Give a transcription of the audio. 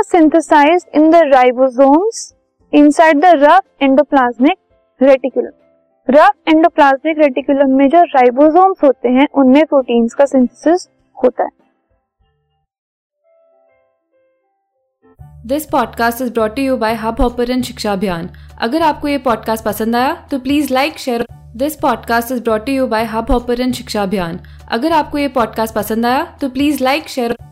Are synthesised in the ribosomes inside the rough endoplasmic reticulum rough endoplasmic reticulum में जो ribosomes होते हैं, उनमें प्रोटीन्स का सिंथेसिस होता है। This podcast is brought you by Hubhopper Shiksha Abhiyan अगर आपको ये पॉडकास्ट पसंद आया तो please like share this podcast is brought you by Hubhopper Shiksha Abhiyan अगर आपको ये पॉडकास्ट पसंद आया तो please like share